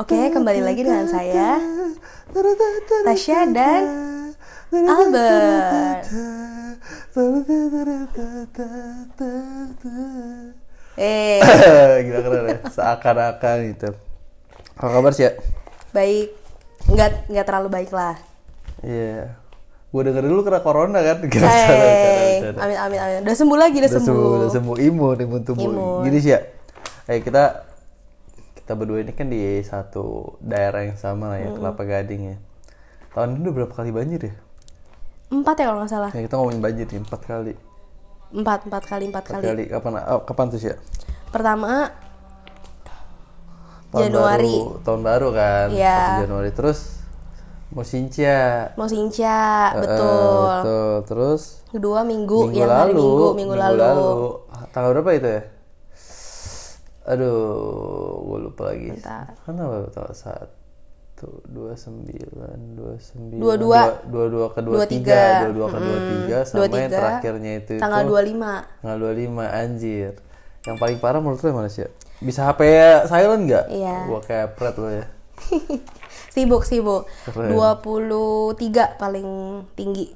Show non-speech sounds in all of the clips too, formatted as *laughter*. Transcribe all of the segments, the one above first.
Oke, kembali lagi dengan saya, Tasya dan Albert. Eh, *laughs* Gila keren ya, seakan-akan gitu. Apa kabar sih ya? baik. Nggak, nggak terlalu baik lah. Iya. Gue denger dulu kena corona kan. *laughs* Bercanda, bercanda. amin, amin, amin. Udah sembuh lagi, udah, Udah sembuh. sembuh, udah sembuh imun, imun tubuh. Imun. Gini sih ya. Eh kita kita berdua ini kan di satu daerah yang sama lah ya, Kelapa Gading ya. Tahun ini udah berapa kali banjir ya? Empat ya kalau nggak salah. Ya kita ngomongin banjir nih, empat kali. Empat, empat kali, empat Empat kali. kali. Kapan, oh, kapan tuh sih ya? Pertama, Tahun Januari. Baru, tahun baru kan? Iya. 1 Januari. Terus Mosinca. mau Sinca, Eh, betul. betul. Terus Kedua minggu, minggu yang lalu, hari Minggu, minggu, lalu. Tanggal berapa itu ya? Aduh, gue lupa lagi. Bentar. Kan apa tanggal satu, dua sembilan, dua sembilan, Dua-dua. dua dua ke dua Dua tiga, tiga. dua dua ke dua tiga, sama Dua yang tiga. terakhirnya itu Tanggal itu 25. tanggal dua lima anjir. Yang paling parah menurut lo yang mana sih? Bisa HP silent nggak? Iya. Gua kayak pret lo ya. *laughs* Sibuk, sibuk. Keren. 23 paling tinggi.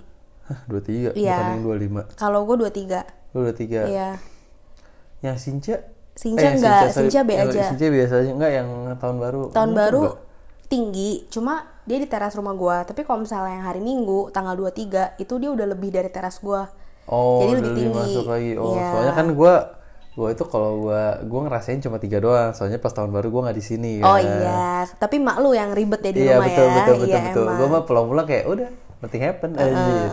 Dua tiga, Iya. yang dua lima. Kalau gue 23. Lu dua tiga. Iya. Yang Sinca? Sinca yang enggak, sorry. Sinca B aja. Sinca biasa aja enggak yang tahun baru. Tahun baru enggak. tinggi, cuma dia di teras rumah gua. Tapi kalau misalnya yang hari Minggu tanggal 23 itu dia udah lebih dari teras gua. Oh, Jadi lebih tinggi. masuk lagi. Oh, Iya. soalnya kan gua gua itu kalau gua gua ngerasain cuma tiga doang. Soalnya pas tahun baru gua nggak di sini kan. Oh iya, tapi mak lu yang ribet ya di iya, rumah betul, ya. betul, betul, iya betul. Gua mah pulang-pulang kayak udah, nothing happen anjir.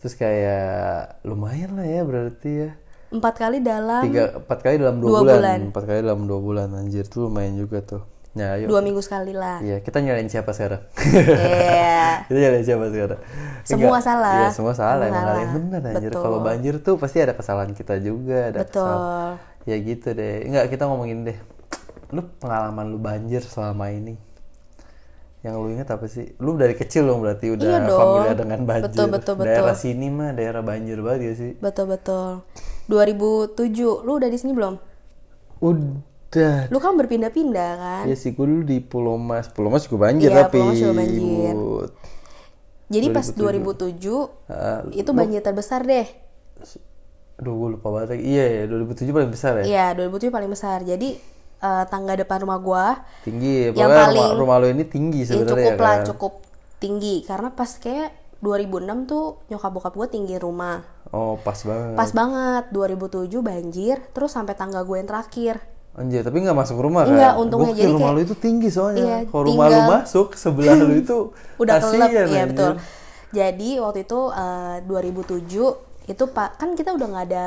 Terus kayak lumayan lah ya berarti ya. Empat kali dalam Tiga, empat kali dalam dua, Dua bulan. bulan. Empat kali dalam dua bulan anjir tuh lumayan juga tuh. Ya, ayo. dua minggu sekali lah. Iya, kita nyalain siapa sekarang? Iya. *laughs* kita nyalain siapa sekarang? Semua Enggak. salah. Iya, semua salah. Semua salah. benar anjir. Kalau banjir tuh pasti ada kesalahan kita juga, ada Betul. kesalahan. Ya gitu deh. Enggak, kita ngomongin deh. Lu pengalaman lu banjir selama ini. Yang lu inget apa sih? Lu dari kecil dong berarti udah Iya dong. familiar dengan banjir. Betul, betul, betul. Daerah sini mah daerah banjir banget ya sih. Betul betul. 2007, lu udah di sini belum? Udah. Lu kan berpindah-pindah kan? Ya sih, gue dulu di Pulau Mas. Pulau Mas juga banjir Iya, tapi. Pulau Mas juga banjir. Jadi pas 2007 Ah, itu banjir terbesar deh. Aduh, gue lupa banget lagi. Iya, ya, 2007 paling besar ya? Iya, 2007 paling besar. Jadi eh, tangga depan rumah gua Tinggi. Yang Pokoknya paling- rumah, rumah lo ini tinggi ya sebenarnya cukup ya lah, kan? cukup tinggi karena pas kayak 2006 tuh nyokap bokap gua tinggi rumah. Oh, pas banget. Pas banget 2007 banjir terus sampai tangga gue yang terakhir. Anjir, tapi nggak masuk rumah kan? Nggak, untungnya. Gokil, Jadi rumah kayak- lo itu tinggi soalnya. Iya, Kalau rumah tinggal- masuk, sebelah lo itu *laughs* Udah kelep, iya anjir. betul. Jadi waktu itu eh, 2007 itu pak kan kita udah nggak ada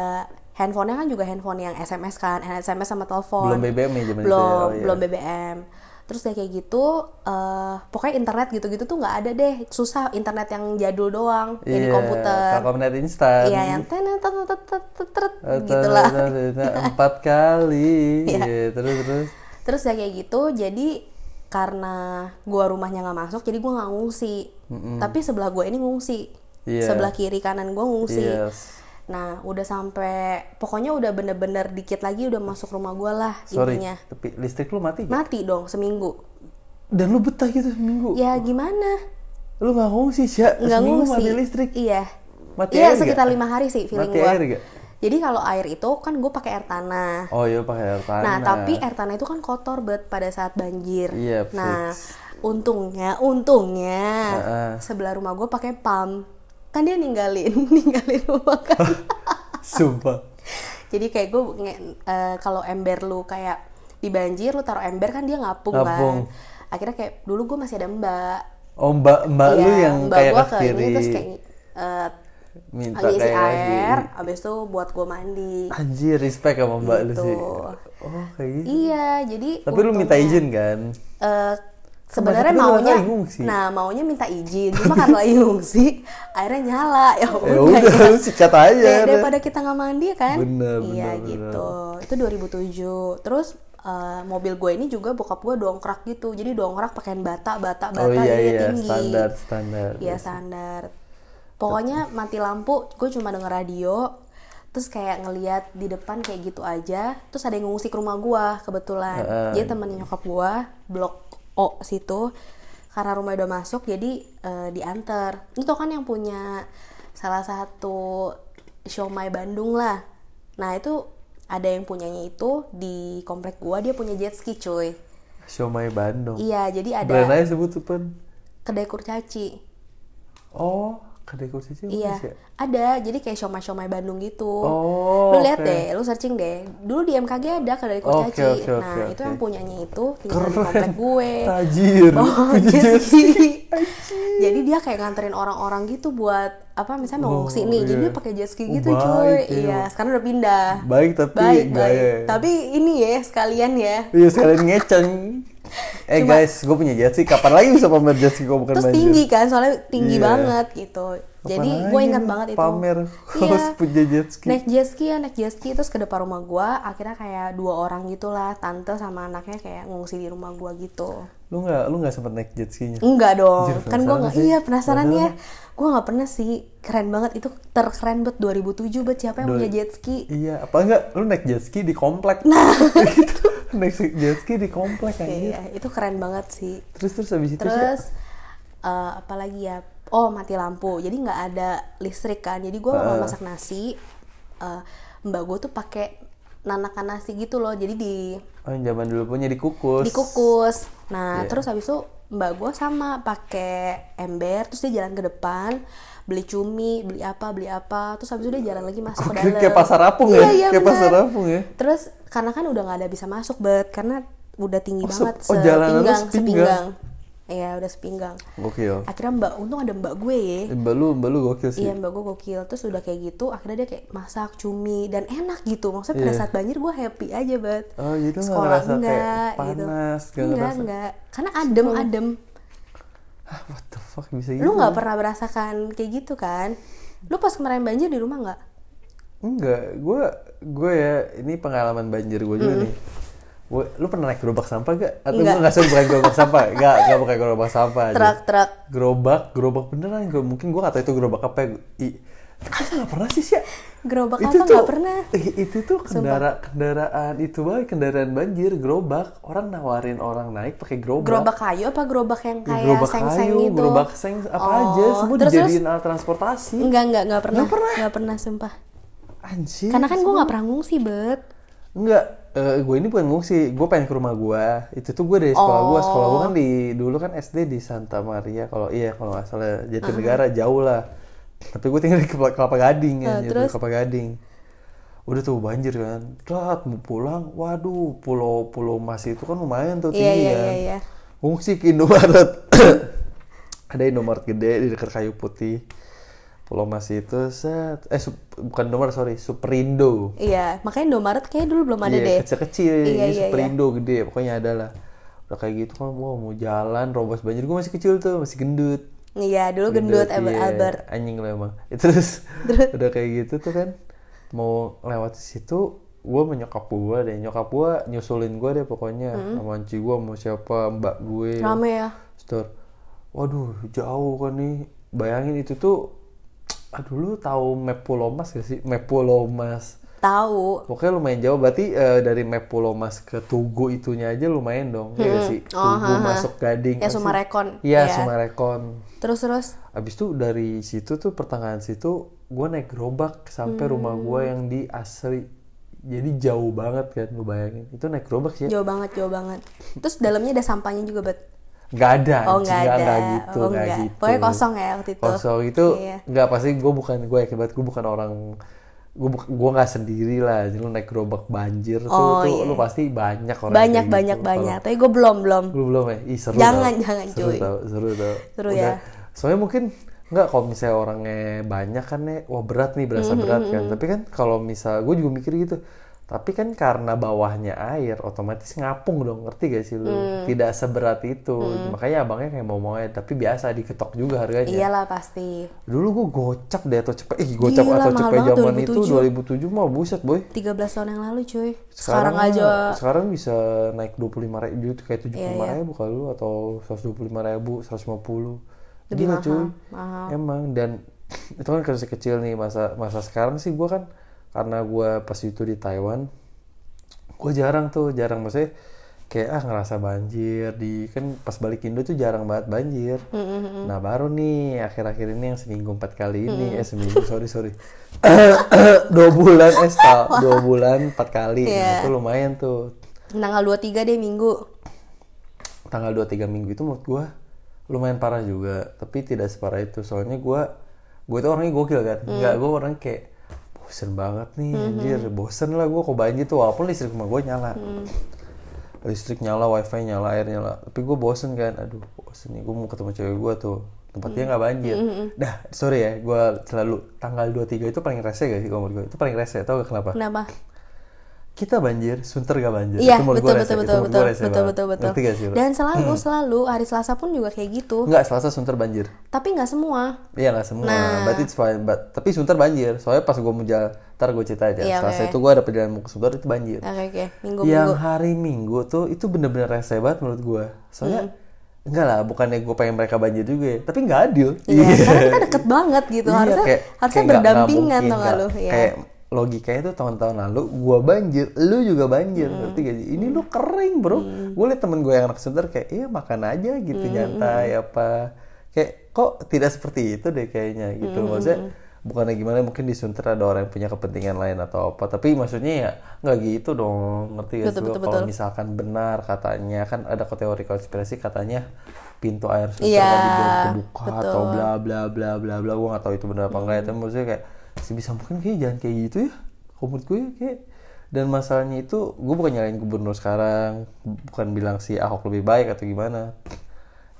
handphonenya kan juga handphone yang SMS kan, SMS sama telepon. Belum BBM ya zaman itu ya? belum Oh, iya. belum BBM terus kayak kayak gitu eh pokoknya internet gitu-gitu tuh nggak ada deh susah internet yang jadul doang yang di Iya, komputer Telkomnet instan. iya yang Eh, gitu lah Empat kali. Iya. Iya, terus terus. terus ya kayak gitu jadi karena gua rumahnya nggak masuk jadi gua nggak ngungsi tapi sebelah gua ini ngungsi Iya. sebelah kiri kanan gua ngungsi Yes. Nah udah sampai pokoknya udah bener-bener dikit lagi udah masuk rumah gua lah Sorry, intinya tapi listrik lu mati gak? mati dong seminggu Dan lu betah gitu seminggu? ya gimana Lu nggak ngungsi sih, nggak ngungsi mati listrik. iya Mati iya air sekitar lima hari sih feeling Mati gua air gak? jadi kalau air itu kan gue pakai air tanah Oh iya pakai air tanah. Nah, tapi air tanah itu kan kotor bet pada saat banjir. Iya, Nah, untungnya, untungnya Heeh. sebelah rumah gue pakai pump. Kan dia ninggalin, *laughs* ninggalin rumah kan. *laughs* Sumpah. Jadi kayak gue kalau ember lu kayak di banjir lu taruh ember kan dia ngapung, Ngapung. kan. Akhirnya kayak dulu gue masih ada mbak. Oh mbak mbak lu Iya, yang mbak kayak gua ke kiri ini terus kayak eh, minta isi kayak air, lagi. abis itu buat gue mandi. Anjir respect sama mbak lu Gitu. sih. Oh kayak gitu. Iya, jadi Tapi lu minta untungnya- izin kan? Eh, sebenarnya maunya nah maunya minta izin cuma karena lagi ngungsi *laughs* airnya nyala ya Ya udah udah lu sikat aja. Ya, daripada kita nggak mandi kan? Bener, iya bener, gitu. Itu 2007 terus eh, mobil gue ini juga bokap gue dongkrak gitu. Jadi dongkrak pakaian bata bata bata Oh iya dia iya. tinggi. Standar standar. Iya standar. Pokoknya mati lampu gue cuma denger radio terus kayak ngeliat di depan kayak gitu aja. Terus ada yang ngungsi ke rumah gue kebetulan. Heeh. jadi temennya nyokap gue blok O situ karena rumahnya udah masuk jadi eh, diantar. Itu kan yang punya salah satu Siomay Bandung lah. Nah itu ada yang punyanya itu di komplek gua dia punya jet ski cuy. Siomay Bandung. iya jadi Brand ada aja sebut tuh kedai kurcaci. Oh, kedai kursi sih Iya, ya? ada. Jadi kayak siomay-siomay Bandung gitu. Oh, lu lihat oke. deh, lu searching deh. Dulu di MKG ada kedai kurcaci. oke, oke, nah, itu oke. yang punyanya itu tinggal di komplek gue. *laughs* Tajir. Oh. *laughs* Jadi dia kayak nganterin orang-orang gitu buat apa misalnya mau Oh, nih. Jadi iya. dia pakai jet ski Oh, gitu, baik cuy. ya. Iya, sekarang udah pindah. Baik tapi Baik, gaya. baik. Tapi ini ya sekalian ya. Iya sekalian ngeceng. *laughs* Eh Cuma- guys, gue punya jet ski. Kapan lagi bisa pamer jet ski gue bukan Terus tinggi kan, soalnya tinggi Iya. banget gitu. Jadi gue ingat banget itu. Pamer Iya. harus punya jet ski. naik jet ski ya naik jet ski terus ke depan rumah gua akhirnya kayak dua orang gitulah tante sama anaknya kayak ngungsi di rumah gua gitu Lu nggak lu nggak sempet naik jet skinya? enggak dong Anjir, kan penasaran nggak iya penasaran Penasaran. ya gua nggak pernah sih keren banget itu terkeren buat 2007 buat siapa yang punya jet ski Iya, apa enggak lu naik jet ski di komplek? Nah, *laughs* gitu. naik jet ski di komplek anjir. iya itu keren banget sih Terus terus habis itu terus eh, apa lagi ya oh mati lampu jadi nggak ada listrik kan jadi mau Heeh. masak nasi eh, mbak gua tuh pakai nanakan nasi gitu loh jadi di oh, yang zaman dulu punya dikukus. dikukus. Nah, Iya. terus habis itu mbak gue sama pakai ember, terus dia jalan ke depan, beli cumi, beli apa, beli apa, terus habis itu dia jalan lagi masuk ke Kayak- dalam. kayak pasar apung Iya, ya? iya, Kayak benar. pasar apung ya? Terus karena kan udah nggak ada bisa masuk bet, karena udah tinggi Oh, banget oh, sepinggang, sepinggang. Iya, udah sepinggang. Gokil. Akhirnya mbak, untung ada mbak gue ya. Eh, Mbak lu, mbak lu gokil sih. Iya mbak gue gokil Terus udah kayak gitu Akhirnya dia kayak masak cumi Dan enak gitu Maksudnya pada Iya. saat banjir gue happy aja banget Oh, nggak Sekolah enggak panas, gitu nggak Enggak ngerasa- enggak Karena adem adem Ah, what the fuck bisa gitu? Lu nggak pernah merasakan kayak gitu kan Lu pas kemarin banjir di rumah nggak? Enggak, gue gue ya ini pengalaman banjir gue juga nih. Lu pernah naik gerobak sampah gak? Atau gue Enggak. nggak suka bukan gerobak sampah? Enggak, enggak bukan gerobak sampah aja. Truk-truk Gerobak, gerobak beneran. Mungkin gue gak tahu itu gerobak apa ya. I, Masa gak pernah sih sih? Gerobak itu apa tuh, nggak pernah itu tuh kendara, kendaraan itu banget kendaraan banjir gerobak orang nawarin orang naik pakai gerobak Gerobak kayu apa gerobak yang Ya, kayak gerobak seng-seng kayu, gitu? gerobak seng apa Oh, aja semua terus- dijadiin alat transportasi Enggak, enggak, enggak pernah Nggak pernah? Pernah, sumpah anjir Karena kan gue nggak pernah ngungsi, bet Enggak, gue ini bukan ngungsi, gue pengen ke rumah gue. Itu tuh gue dari sekolah gue, sekolah gue kan di dulu kan SD di Santa Maria, kalau iya kalau nggak salah Jatinegara jauh lah. Tapi gue tinggal di Kelapa Gading ya, Uh, di terus? Kelapa Gading. Udah tuh banjir kan, Tat, mau pulang, waduh pulau Pulau Mas itu kan lumayan tuh Iya, tinggi iya, kan. iya, iya Ngungsi ke Indomaret. *coughs* Ada Indomaret gede di dekat kayu putih. Pulau Mas itu set, eh su- bukan Indomaret sorry, Superindo. Iya, makanya Indomaret kayaknya dulu belum ada iya, deh. kecil-kecil. Iya, ini iya, Superindo gede pokoknya ada lah. Udah kayak gitu kan wah mau jalan robos banjir. Gue masih kecil tuh masih gendut. Iya, dulu gendut, Albert, iya. Albert. Anjing lo emang. *laughs* Terus udah kayak gitu tuh kan. Mau lewat situ gue menyokap gue deh. Nyokap gue nyusulin gue deh pokoknya. Sama anci gue mau siapa mbak gue. Rame ya? Stor. waduh jauh kan nih. Bayangin itu tuh aduh lu tahu map Pulau Mas gak sih map Pulau Mas Tahu Pokoknya lumayan jauh, berarti eh, dari map Pulau Mas ke Tugu itunya aja lumayan dong, ya nggak sih? Oh, Tugu ha, ha. masuk Gading. Ya, Sumarekon. Iya, Iya. Sumarekon. Terus terus Abis itu dari situ tuh pertengahan situ, gue naik gerobak sampai rumah gue Hmm. yang di asli. Jadi jauh banget kan, lu bayangin. Itu naik gerobak sih ya? jauh banget, jauh banget. Terus dalamnya ada sampahnya juga, bet. Nggak ada, Oh, nggak ada. nggak gitu, Oh, nggak gitu. Pokoknya kosong ya waktu itu. Kosong itu, Iya. nggak pasti gue bukan, gue yakin banget gue bukan orang gue gue nggak sendiri lah jadi lu naik gerobak banjir tuh, Oh, tuh iya. lu pasti banyak orang Banyak, kayak banyak, gitu. banyak. Kalau- Tapi gue belum, belum. Lu belum ya? Ih seru Jangan, tau. jangan, seru cuy. Tau, seru tau. Seru Udah. ya. Soalnya mungkin nggak kalau misalnya orangnya banyak kan ya, wah berat nih, berasa Mm-hmm, berat kan. Tapi kan kalau misal, gue juga mikir gitu. Tapi kan karena bawahnya air, otomatis ngapung dong, ngerti gak sih lu? Mm. Tidak seberat itu. Makanya abangnya kayak mau mau tapi biasa diketok juga harganya. Iyalah pasti. Dulu gue gocap deh atau cepet, ih gocap Gila, atau cepet zaman itu 2007 mah buset boy. 13 tahun yang lalu, cuy. Sekarang, Sekarang, aja sekarang bisa naik 25 ribu kayak 75 Iya, ribu kali lu atau 125 ribu 150 Lebih Gila, mahal, cuy mahal. emang dan *sniffs* itu kan kondisi kecil nih masa masa sekarang sih gue kan karena gue pas itu di Taiwan gue jarang tuh jarang. Maksudnya kayak ah ngerasa banjir. Di kan pas balik Indo tuh jarang banget banjir. Nah baru nih akhir-akhir ini yang seminggu empat kali ini. Eh seminggu sorry sorry. *coughs* Dua bulan eh dua bulan empat kali. Nah, Iya. itu lumayan tuh. Tanggal 23 deh minggu. tanggal 2-3 minggu itu menurut gue lumayan parah juga. Tapi tidak separah itu. Soalnya gue gue itu orangnya gokil kan. Nggak gue orangnya kayak bosen banget nih anjir. Bosen lah gue kok banjir tuh walaupun listrik rumah gue nyala. Listrik nyala wifi nyala air nyala. Tapi gue bosen kan aduh bosen nih. Gue mau ketemu cewek gue tuh tempatnya nggak banjir. Dah sorry ya gue selalu tanggal 23 itu paling rese gak sih gue itu paling rese tau gak kenapa? Kenapa? Kita banjir sunter gak banjir Iya, itu betul betul betul itu betul betul betul betul. Sih lo? Dan selalu selalu hari Selasa pun juga kayak gitu. Enggak, Selasa Sunter banjir. Tapi nggak semua. Iya nggak semua, Nah. berarti it's fine. But, tapi Sunter banjir. Soalnya pas gue mau jalan, ntar gue cerita aja. Iya, Selasa oke. itu gue ada perjalanan mau ke Sunter itu banjir. Oke oke, minggu Yang minggu. hari Minggu tuh itu bener-bener rese banget menurut gue. Soalnya Hmm. enggak lah, bukannya gue pengen mereka banjir juga ya. Tapi nggak adil. Iya, *laughs* karena kita deket banget gitu. Iya, harusnya kayak- harusnya kayak berdampingan tau gak lu? Iya. Kayak logikanya tuh tahun-tahun lalu gua banjir, lu juga banjir, Hmm. ngerti gak sih? Ini lu kering bro. Gue liat temen gue yang anak Sunter kayak, iya makan aja gitu Hmm, nyantai apa. Kayak kok tidak seperti itu deh kayaknya gitu. Hmm, Maksudnya bukannya gimana mungkin di Sunter ada orang yang punya kepentingan lain atau apa. Tapi maksudnya ya nggak gitu dong, ngerti gak sih? Kalau misalkan benar katanya kan ada teori konspirasi katanya pintu air Sunter Iya, kan betul. atau bla bla bla bla bla gue nggak tahu itu benar apa enggak ya tapi maksudnya kayak sebisa mungkin kayak jangan kayak gitu ya. Menurut gue ya, kayak dan masalahnya itu gue bukan nyalain gubernur sekarang bukan bilang si Ahok lebih baik atau gimana.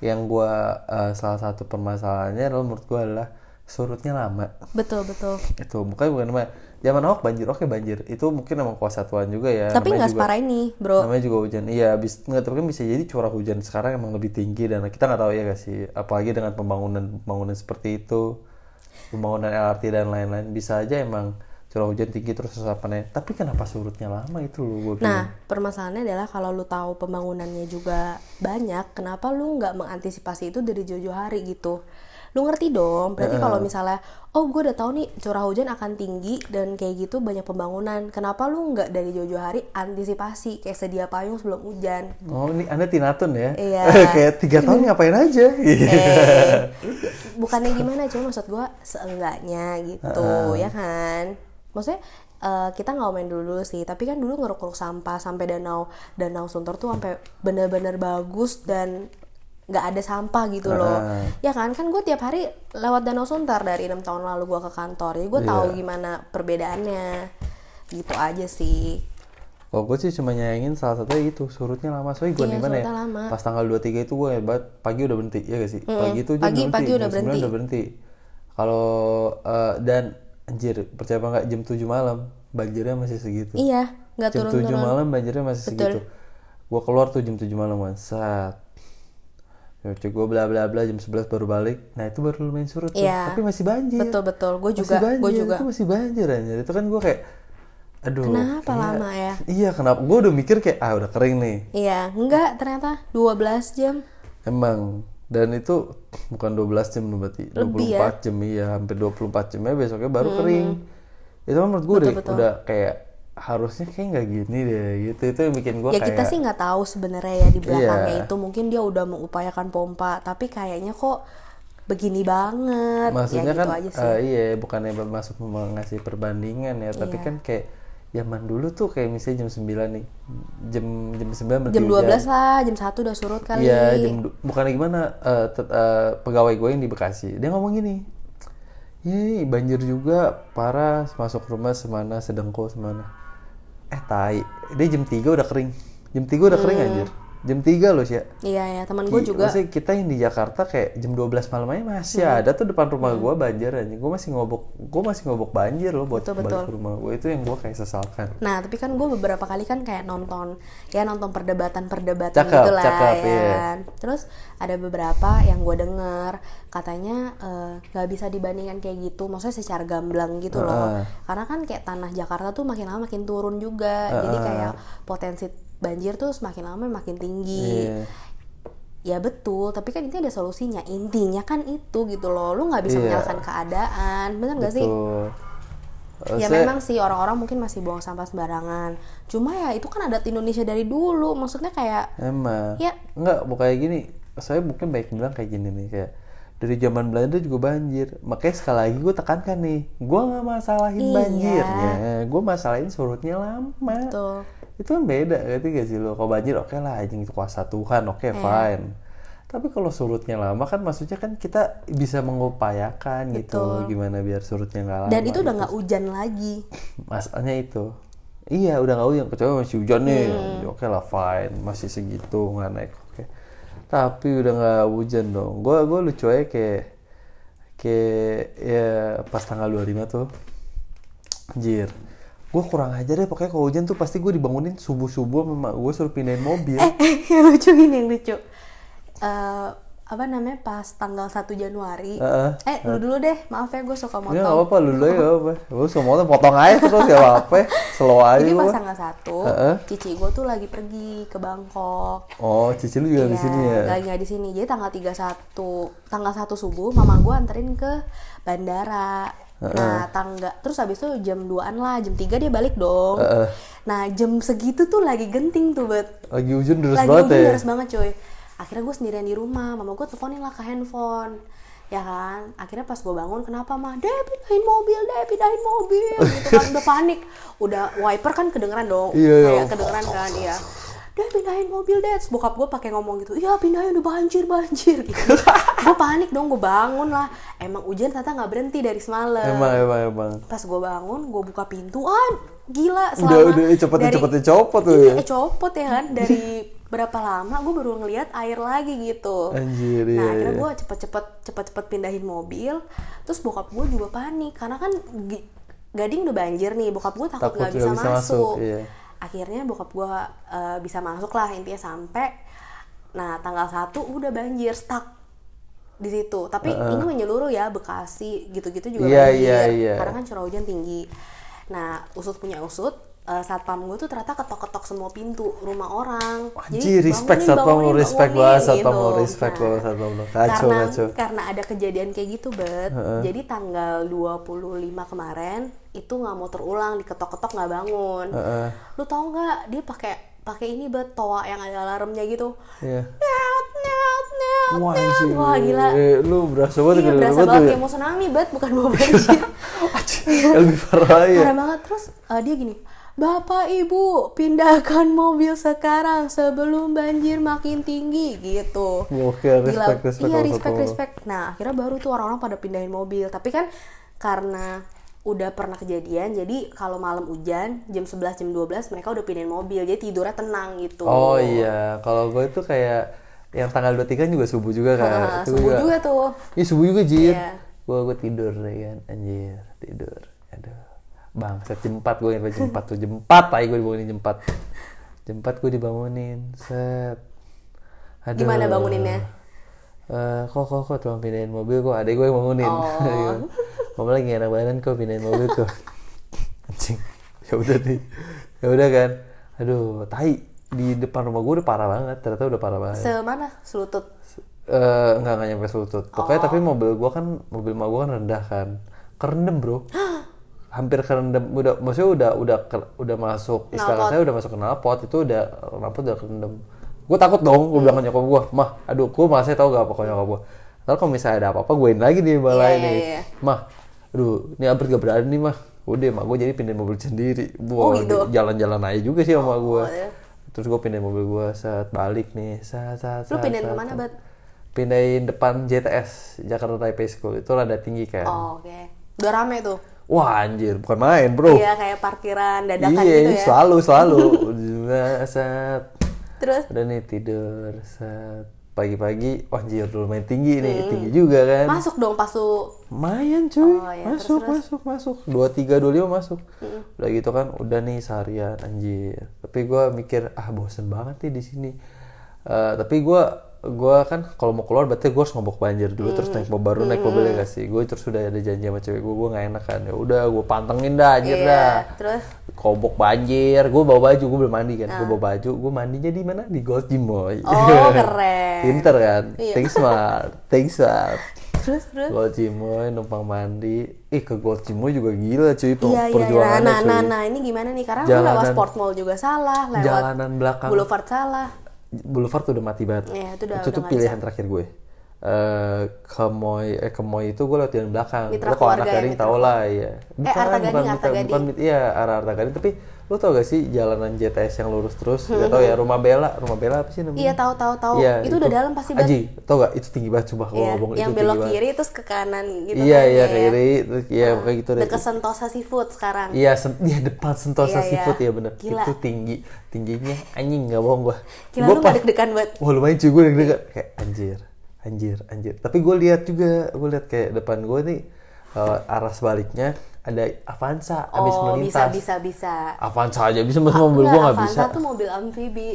Yang gue eh, salah satu permasalahannya adalah menurut gue adalah surutnya lama. Betul betul. itu bukan bukan nama zaman Ahok banjir oke banjir. Itu mungkin emang kuasa Tuhan juga ya. Tapi namanya nggak separah ini, bro. namanya juga hujan. Iya bis nggak tapi kan bisa jadi curah hujan sekarang emang lebih tinggi dan kita nggak tahu ya gak sih. Apalagi dengan pembangunan pembangunan seperti itu pembangunan LRT dan lain-lain. Bisa aja emang curah hujan tinggi terus resapannya. Tapi kenapa surutnya lama itu loh gue Nah, permasalahannya adalah kalau lu tahu pembangunannya juga banyak, kenapa lu nggak mengantisipasi itu dari jauh-jauh hari gitu? Lu ngerti dong, berarti kalau misalnya, oh gue udah tahu nih curah hujan akan tinggi dan kayak gitu banyak pembangunan, kenapa lu nggak dari jauh-jauh hari antisipasi kayak sedia payung sebelum hujan? oh ini anda tinatun ya? Iya. *laughs* kayak tiga tahun ngapain aja? *laughs* Eh, bukannya gimana cuma maksud gue seenggaknya gitu ya kan? Maksudnya eh, kita nggak main dulu dulu sih tapi kan dulu ngeruk-ngeruk sampah sampai danau danau sunter tuh sampai bener-bener bagus dan nggak ada sampah gitu loh. Ah. ya kan? Kan gue tiap hari lewat danau sunter dari enam tahun lalu gue ke kantor. Jadi gue tahu Iya. gimana perbedaannya. Gitu aja sih. Kalau gue sih cuma nyayangin salah satunya itu surutnya lama. Soalnya gue Iya, di mana ya lama. pas tanggal 23 itu gue hebat. Pagi udah berhenti ya gak sih? Pagi itu Pagi- udah pagi berhenti udah jam 9 berhenti. udah berhenti. Kalau eh, dan anjir percaya apa nggak? Jam 7 malam. Banjirnya masih segitu. Iya nggak jam 7 turun-turun malam banjirnya masih segitu. Gue keluar tuh jam 7 malam kan Cuy gue bla bla bla jam 11 baru balik. Nah itu baru lumayan surut tuh. Iya. Tapi masih banjir. Betul betul. Gue juga gue juga. Itu masih banjir anjir. Itu kan gue kayak Aduh Kenapa kayak- lama ya? Iya kenapa? Gue udah mikir kayak Ah udah kering nih. Iya, enggak ternyata 12 jam. Emang. Dan itu bukan 12 jam berarti Lebih 24 ya? jam iya. Hampir 24 jamnya besoknya baru kering. Itu kan menurut gue udah kayak harusnya kayak nggak gini deh gitu itu yang bikin gue Ya kayak kita sih nggak tahu sebenarnya ya di belakangnya Iya. itu mungkin dia udah mengupayakan pompa, tapi kayaknya kok begini banget. maksudnya ya kan gitu aja sih. eh, iya bukannya masuk ngasih perbandingan ya tapi Iya. kan kayak zaman dulu tuh kayak misalnya jam 9 nih jam jam 9 berarti jam 12 hujan. lah, jam 1 udah surut kali. Iya, jam bukannya gimana eh, tet- eh, pegawai gue yang di Bekasi. Dia ngomong gini. Ye, banjir juga parah masuk rumah semana sedengko semana. Eh, tai. Dia jam 3 udah kering. Jam 3 udah kering anjir. Jam 3 loh, sih. Iya ya, teman gue juga. Maksudnya kita yang di Jakarta kayak jam 12 malam aja masih Hmm. ada tuh depan rumah gue banjir aja. Gue masih ngobok, gue masih ngobok banjir loh buat Betul, betul. ke rumah gue itu yang gue kayak sesalkan. Nah, tapi kan gue beberapa kali kan kayak nonton, ya nonton perdebatan-perdebatan Cakep, gitu lah cakep, ya. iya. kan. Terus ada beberapa yang gue denger katanya eh, nggak bisa dibandingkan kayak gitu, maksudnya secara gamblang gitu loh. Heeh. Karena kan kayak tanah Jakarta tuh makin lama makin turun juga, jadi kayak potensi banjir tuh semakin lama makin tinggi. Iya. ya betul tapi kan itu ada solusinya intinya kan itu gitu loh lu nggak bisa Iya. menyalahkan keadaan bener gak sih Betul. Ya saya- memang sih orang-orang mungkin masih buang sampah sembarangan cuma ya itu kan adat Indonesia dari dulu maksudnya kayak Emang. Ya. Enggak, mau kayak gini. Saya mungkin baik bilang kayak gini nih kayak dari zaman Belanda juga banjir. Makanya sekali lagi gue tekankan nih, gue nggak masalahin Iya. banjirnya, gue masalahin surutnya lama. tuh Itu kan beda, ngerti gak sih lo? Kalau banjir oke lah, anjing itu kuasa Tuhan, oke Iya. fine. Tapi kalau surutnya lama kan maksudnya kan kita bisa mengupayakan gitu, gimana biar surutnya nggak lama. dan itu udah gitu. nggak hujan lagi *laughs* masalahnya itu iya udah nggak hujan kecuali masih hujan nih Hmm. oke lah fine masih segitu nggak naik oke tapi udah nggak hujan dong gue gue lucu aja kayak kayak ya pas tanggal 25 tuh anjir gue kurang ajar deh pokoknya kalau hujan tuh pasti gue dibangunin subuh subuh sama gue suruh pindahin mobil. Eh *laughs* yang lucu gini yang lucu. Eh, apa namanya pas tanggal 1 Januari. Heeh. eh lu dulu deh maaf ya gue suka ya motong. apa-apa lu dulu ya apa lu semua tuh potong aja terus ya apa slow aja jadi pas tanggal 1 Heeh. cici gue tuh lagi pergi ke Bangkok. Oh cici lu juga di Iya, sini ya? Lagi nggak di sini. Jadi tanggal 31 tanggal 1 subuh mama gue anterin ke bandara. Nah, tangga terus habis itu jam 2-an lah, jam 3 dia balik dong. Heeh. Nah, jam segitu tuh lagi genting tuh, Bet. lagi hujan deras Lagi banget hujan ya deras banget, coy. Akhirnya gue sendirian di rumah, mama gue teleponin lah ke handphone. Ya kan, akhirnya pas gue bangun, kenapa mah? Deh pindahin mobil, deh pindahin mobil, gitu kan udah panik, udah wiper kan kedengeran dong, Iya, iya. kayak kedengeran kan, iya. Deh pindahin mobil deh, Terus bokap gue pakai ngomong gitu, iya pindahin udah banjir banjir *laughs* gitu. gue panik dong, gue bangun lah. Emang hujan ternyata nggak berhenti dari semalam. emang emang emang Pas gue bangun, gue buka pintu, ah gila udah selama udah eh, cepet dari- cepet copot tuh Iya, ya eh, copot ya kan dari berapa lama gue baru ngeliat air lagi gitu. Anjir, Nah iya, akhirnya iya. gue cepet-cepet cepet-cepet pindahin mobil. Terus bokap gue juga panik karena kan Gading udah banjir nih. Bokap gue takut nggak bisa, bisa masuk, masuk. iya. Akhirnya bokap gue eh, bisa masuk lah intinya sampai. Nah tanggal 1 udah banjir stuck di situ. Tapi ini menyeluruh ya Bekasi gitu-gitu juga Iya, banjir. iya, iya. Karena kan curah hujan tinggi. Nah, usut punya usut, eh, satpam gue tuh ternyata ketok-ketok semua pintu rumah orang. Anjir, respect bangunin, satpam bangunin, respect banget satpam gitu. respect banget satpam lu. Kacau, karena, kacau. Karena ada kejadian kayak gitu, Bet. Jadi tanggal 25 kemarin itu nggak mau terulang, diketok-ketok nggak bangun. Heeh. Lu tau nggak dia pakai pakai ini bet toa yang ada alarmnya gitu. Iya. Neot, Wah. Wah gila. Eh, lu berasa banget Iya berasa banget kayak mau tsunami bet bukan mau banjir. *laughs* ya. Lebih parah ya. Parah banget terus eh, dia gini. Bapak Ibu pindahkan mobil sekarang sebelum banjir makin tinggi gitu. Oke, Gila. respect, respect iya respect respect. Nah akhirnya baru tuh orang-orang pada pindahin mobil. Tapi kan karena udah pernah kejadian jadi kalau malam hujan jam 11 jam 12 mereka udah pindahin mobil jadi tidurnya tenang gitu. Oh iya, kalau gue itu kayak yang tanggal 23 juga subuh juga kan. Ah, Itu subuh juga tuh. Iya subuh juga Jir. Iya. Gue gue tidur deh kan, anjir tidur. Aduh, bang, set 4 gue ingat 4 tuh 4 aja gue dibangunin jam 4 Jam 4 gue dibangunin, set. Aduh. Gimana banguninnya? Eh, kok kok kok tuh pindahin mobil kok adek gue yang bangunin. Oh. *laughs* Mama lagi gak enak badan kok pindahin mobil kok. *laughs* Anjing. Ya udah nih. Ya udah kan. Aduh, tai di depan rumah gue udah parah banget. Ternyata udah parah banget. Semana selutut. Eh, enggak enggak nyampe selutut. Pokoknya tapi mobil gua kan mobil mah gua kan rendah kan. Kerendam, Bro. *gasps* Hampir kerendam udah maksudnya udah udah ke- udah masuk istilah saya udah masuk ke knalpot itu udah knalpot udah kerendam. Gue takut dong, gue bilang ke nyokap gue, mah, aduh, gue masih tahu gak apa kok nyokap gue. Ntar kalau misalnya ada apa-apa, gue lagi nih balai Iya, nih. iya, iya. Mah, aduh, ini hampir gak berani nih mah. Udah, mak gue jadi pindahin mobil sendiri. Oh, Wah, gitu. jalan-jalan aja juga sih sama gue. iya. Terus gue pindahin mobil gue saat balik nih, saat saat Lu pindahin ke mana. Bat? Pindahin depan JTS Jakarta Taipei School itu rada tinggi kan. Oh, oke. Udah rame tuh. Wah anjir, bukan main bro. Iya, kayak parkiran dadakan Iya, gitu ya. selalu selalu. *laughs* Saat Terus udah nih tidur saat pagi-pagi, wah anjir dulu main tinggi nih, tinggi juga kan. masuk dong pas lu Lumayan cuy, Oh, iya, masuk, terus, masuk, masuk. Dua tiga dua lima masuk. Udah gitu kan, udah nih seharian anjir. Tapi gue mikir ah bosen banget nih di sini. Eh, tapi gue gue kan kalau mau keluar berarti gue harus ngobok banjir dulu terus naik mobil baru naik mobil ya sih? Gue terus sudah ada janji sama cewek gue gue nggak enak kan. Ya udah gue pantengin dah anjir Iya, dah. terus? Kobok banjir gue bawa baju gue belum mandi kan. Gue bawa baju gue mandinya di mana? Di Gold Gym boy. Oh *laughs* keren. Pinter kan? Iya. think smart think smart terus terus? Gold Gym boy numpang mandi. Ih ke Gold Gym boy juga gila cuy per- Iya iya. perjuangannya nah, cuy. nah nah ini gimana nih? Karena lewat sport mall juga salah lewat jalanan belakang. Boulevard salah Boulevard tuh udah mati banget. Iya, itu udah- itu udah tuh pilihan terakhir gue. Eh ke Moy eh ke Moy itu gue lewat jalan belakang. Mitra Lo kalau anak gading mitra tau lah ya. Arta Gading, Arta bukan, Gading. bukan, iya arah Arta Gading. Tapi lo tau gak sih jalanan JTS yang lurus terus? Gak tau ya rumah Bella, rumah Bella apa sih namanya? iya tahu tahu tahu Iya, itu, udah dalam pasti banget Aji, tau gak? Itu tinggi banget coba kalau Iya, ngomong yang itu belok tinggi banget. kiri terus ke kanan gitu Iya kan, iya ya. kiri, terus iya kayak gitu deh. Deket Sentosa Seafood sekarang. Iya, sen- iya depan Sentosa Iya, iya. Seafood ya bener. Gila. Itu tinggi, tingginya anjing nggak bohong gua. Gila Gua lu pas- gak deg-degan banget. Wah lumayan cuy gue deg-degan kayak anjir, anjir, anjir. Tapi gue lihat juga, gue lihat kayak depan gue nih eh, arah sebaliknya ada Avanza abis Oh, bisa melintas. bisa bisa. Avanza aja bisa, mas mobil gue nggak bisa. Avanza tuh mobil amfibi.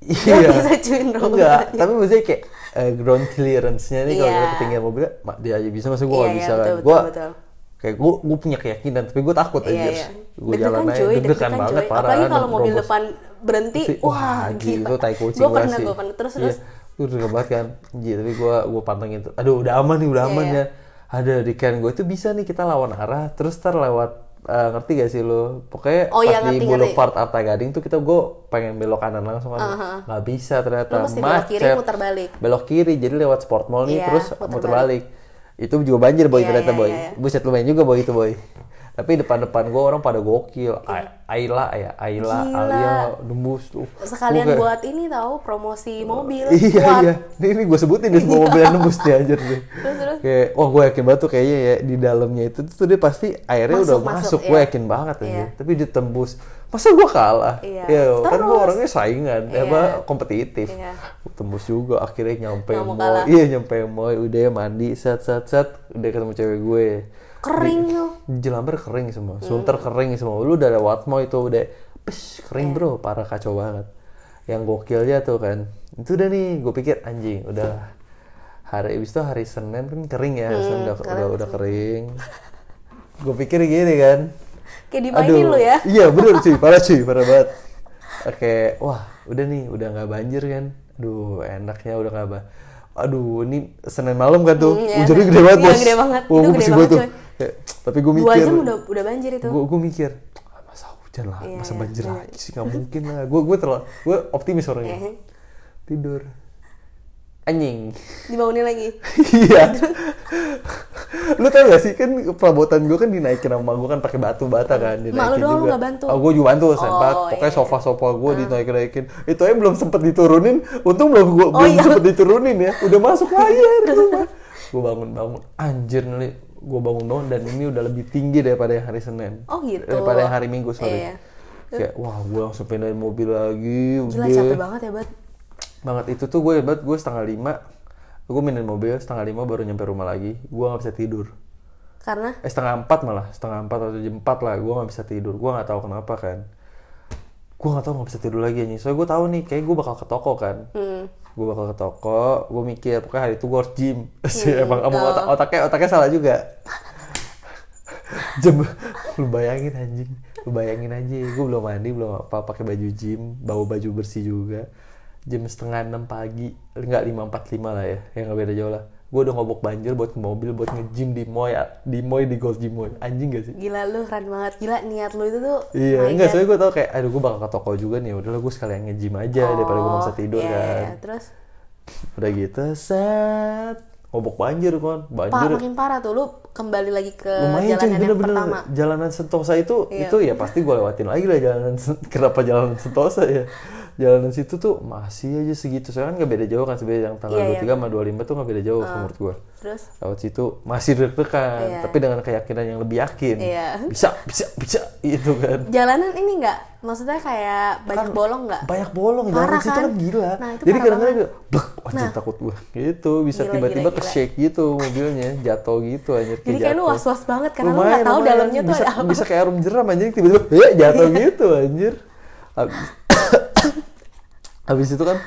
Iya. Bisa cuy Enggak, *laughs* tapi maksudnya kayak eh, ground clearance-nya nih kalau Iya. kita ketinggian mobil, dia aja bisa, masa gue nggak iya, bisa betul, kan. Gue betul. kayak gue gue punya keyakinan, tapi gue takut Iya, aja. iya. Gue jalan aja, deg-degan banget parah. Apalagi kalau mobil nerobos. depan berhenti, wah, gila, gila. itu tai kucing Gue pernah, gue pernah. Terus Iya. terus. Gue udah banget kan. Iya, tapi gue gue pantengin tuh. Aduh, udah aman nih, udah Iya, aman iya. ya. Ada di kan gue tuh bisa nih kita lawan arah, terus ntar lewat eh, ngerti gak sih lo? Pokoknya Oh, pas iya, di ngerti, ngerti. Boulevard Arta Gading tuh kita gue pengen belok kanan langsung kan. Nggak bisa ternyata. Lu mesti belok kiri, Macet. muter balik. Belok kiri, jadi lewat Sport Mall nih Iya, terus muter muter, balik. Itu juga banjir boy Iya, ternyata iya, boy. iya, iya. Buset lumayan juga boy itu boy. Tapi depan-depan gue orang pada gokil. A- Ayla ya, Ayla, Gila. Alia, nembus tuh. Sekalian kayak- buat ini tahu promosi mobil. *laughs* Iya Kuat. iya, ini, ini gue sebutin di semua mobil yang nembus nih anjir *laughs* terus. Kayak, wah gue yakin banget tuh kayaknya ya di dalamnya itu tuh dia pasti airnya Masuk, udah masuk, masuk, iya. gue yakin banget aja. Iya. Tapi ditembus, masa gue kalah? Iya. Ya, kan gue orangnya saingan, Iya. apa kompetitif. Iya. Tembus juga, akhirnya nyampe mau iya nyampe moy, udah mandi, set set set, udah ketemu cewek gue. Kering tuh. Jelamber kering semua, Hmm. sunter kering semua. Lu udah lewat mau itu udah pes kering Iya. bro, parah kacau banget. Yang gokilnya tuh kan, itu udah nih, gue pikir anjing, udah hari abis itu hari Senin kan kering ya, Senin udah, udah udah kering. gue pikir gini kan, Kayak dimainin lu ya. Iya bener cuy, parah cuy, parah banget. Oke, wah udah nih, udah nggak banjir kan. Aduh enaknya udah nggak Aduh ini Senin malam kan tuh, Hmm, iya. hujannya gede banget Iya, bos. gede banget. Wah, Itu gede banget, tuh. Kayak, tapi gue Dua mikir, jam udah udah banjir itu. gue gue mikir, "Ah, masa hujan lah, Iya, masa iya, banjir iya. lagi sih nggak mungkin lah. Gue gue terlalu, gue optimis orangnya. Eh, Tidur, anjing. dibangunin lagi. Iya. lu tau gak sih kan perabotan gue kan dinaikin sama gue kan pakai batu bata kan dinaikin Mak lu doang juga. bantu? Oh, gue juga bantu sempat. Oh, Pokoknya iya. sofa-sofa gue dinaikin naikin. Itu aja belum sempet diturunin. Untung belum gue Oh, belum iya. sempet diturunin ya. Udah masuk lagi *laughs* ya rumah. gue bangun bangun. Anjir nih. Gue bangun bangun dan ini udah lebih tinggi daripada yang hari Senin. Oh, gitu. Daripada yang hari Minggu sorry. Iya. Kayak wah gue langsung pindahin mobil lagi. Gila udah capek banget ya, Bat. banget itu tuh gue hebat gue setengah lima gue minum mobil setengah lima baru nyampe rumah lagi gue nggak bisa tidur Karena eh setengah empat malah setengah empat atau jam empat lah gue nggak bisa tidur gue nggak tahu kenapa kan gue nggak tahu nggak bisa tidur lagi nih soalnya gue tahu nih kayak gue bakal ke toko kan hmm, gue bakal ke toko gue mikir pokoknya hari itu gue harus gym. *laughs* Sih Hmm, emang emang otak otaknya otaknya salah juga. *laughs* Jam lu bayangin anjing. Lu bayangin aja gue belum mandi belum apa pakai baju gym bawa baju bersih juga. Jam setengah enam pagi nggak lima empat lima lah ya yang nggak beda jauh lah gue udah ngobok banjir buat ke mobil buat nge-gym di moy di moy di golf gym moy anjing gak sih gila lu keren banget. Gila niat lu itu tuh. Iya, my enggak, soalnya gue tau kayak, aduh gue bakal ke toko juga nih, udahlah gue sekalian nge-gym aja daripada gue bisa tidur iya, kan. iya. Terus Udah gitu, set, ngobok banjir kan, Pak banjir. makin parah tuh lu kembali lagi ke Lumayan jalanan yang bener-bener. pertama. Jalanan Sentosa itu, Iya. itu ya pasti gue lewatin lagi lah jalanan, *laughs* kenapa jalanan Sentosa ya. Jalanan situ tuh masih aja segitu, soalnya kan gak beda jauh kan sebenarnya yang tanggal Iya, 23 sama 25 tuh gak beda jauh menurut gue. Terus Lewat situ masih deg-degan, Iya. tapi dengan keyakinan yang lebih yakin. Iya. Bisa, bisa, bisa, itu kan. jalanan ini enggak maksudnya kayak banyak Kan bolong enggak? banyak bolong Parah jalanan situ kan? kan gila Nah, itu jadi kadang-kadang gitu blek anjir takut gue gitu bisa tiba-tiba ke shake gitu mobilnya jatuh gitu anjir Jadi kayak lu was-was banget karena lu Lumayan, nggak tahu lumayan. dalamnya tuh bisa, ada apa. bisa kayak arum jeram anjir tiba-tiba ya jatuh gitu anjir Abis- habis itu kan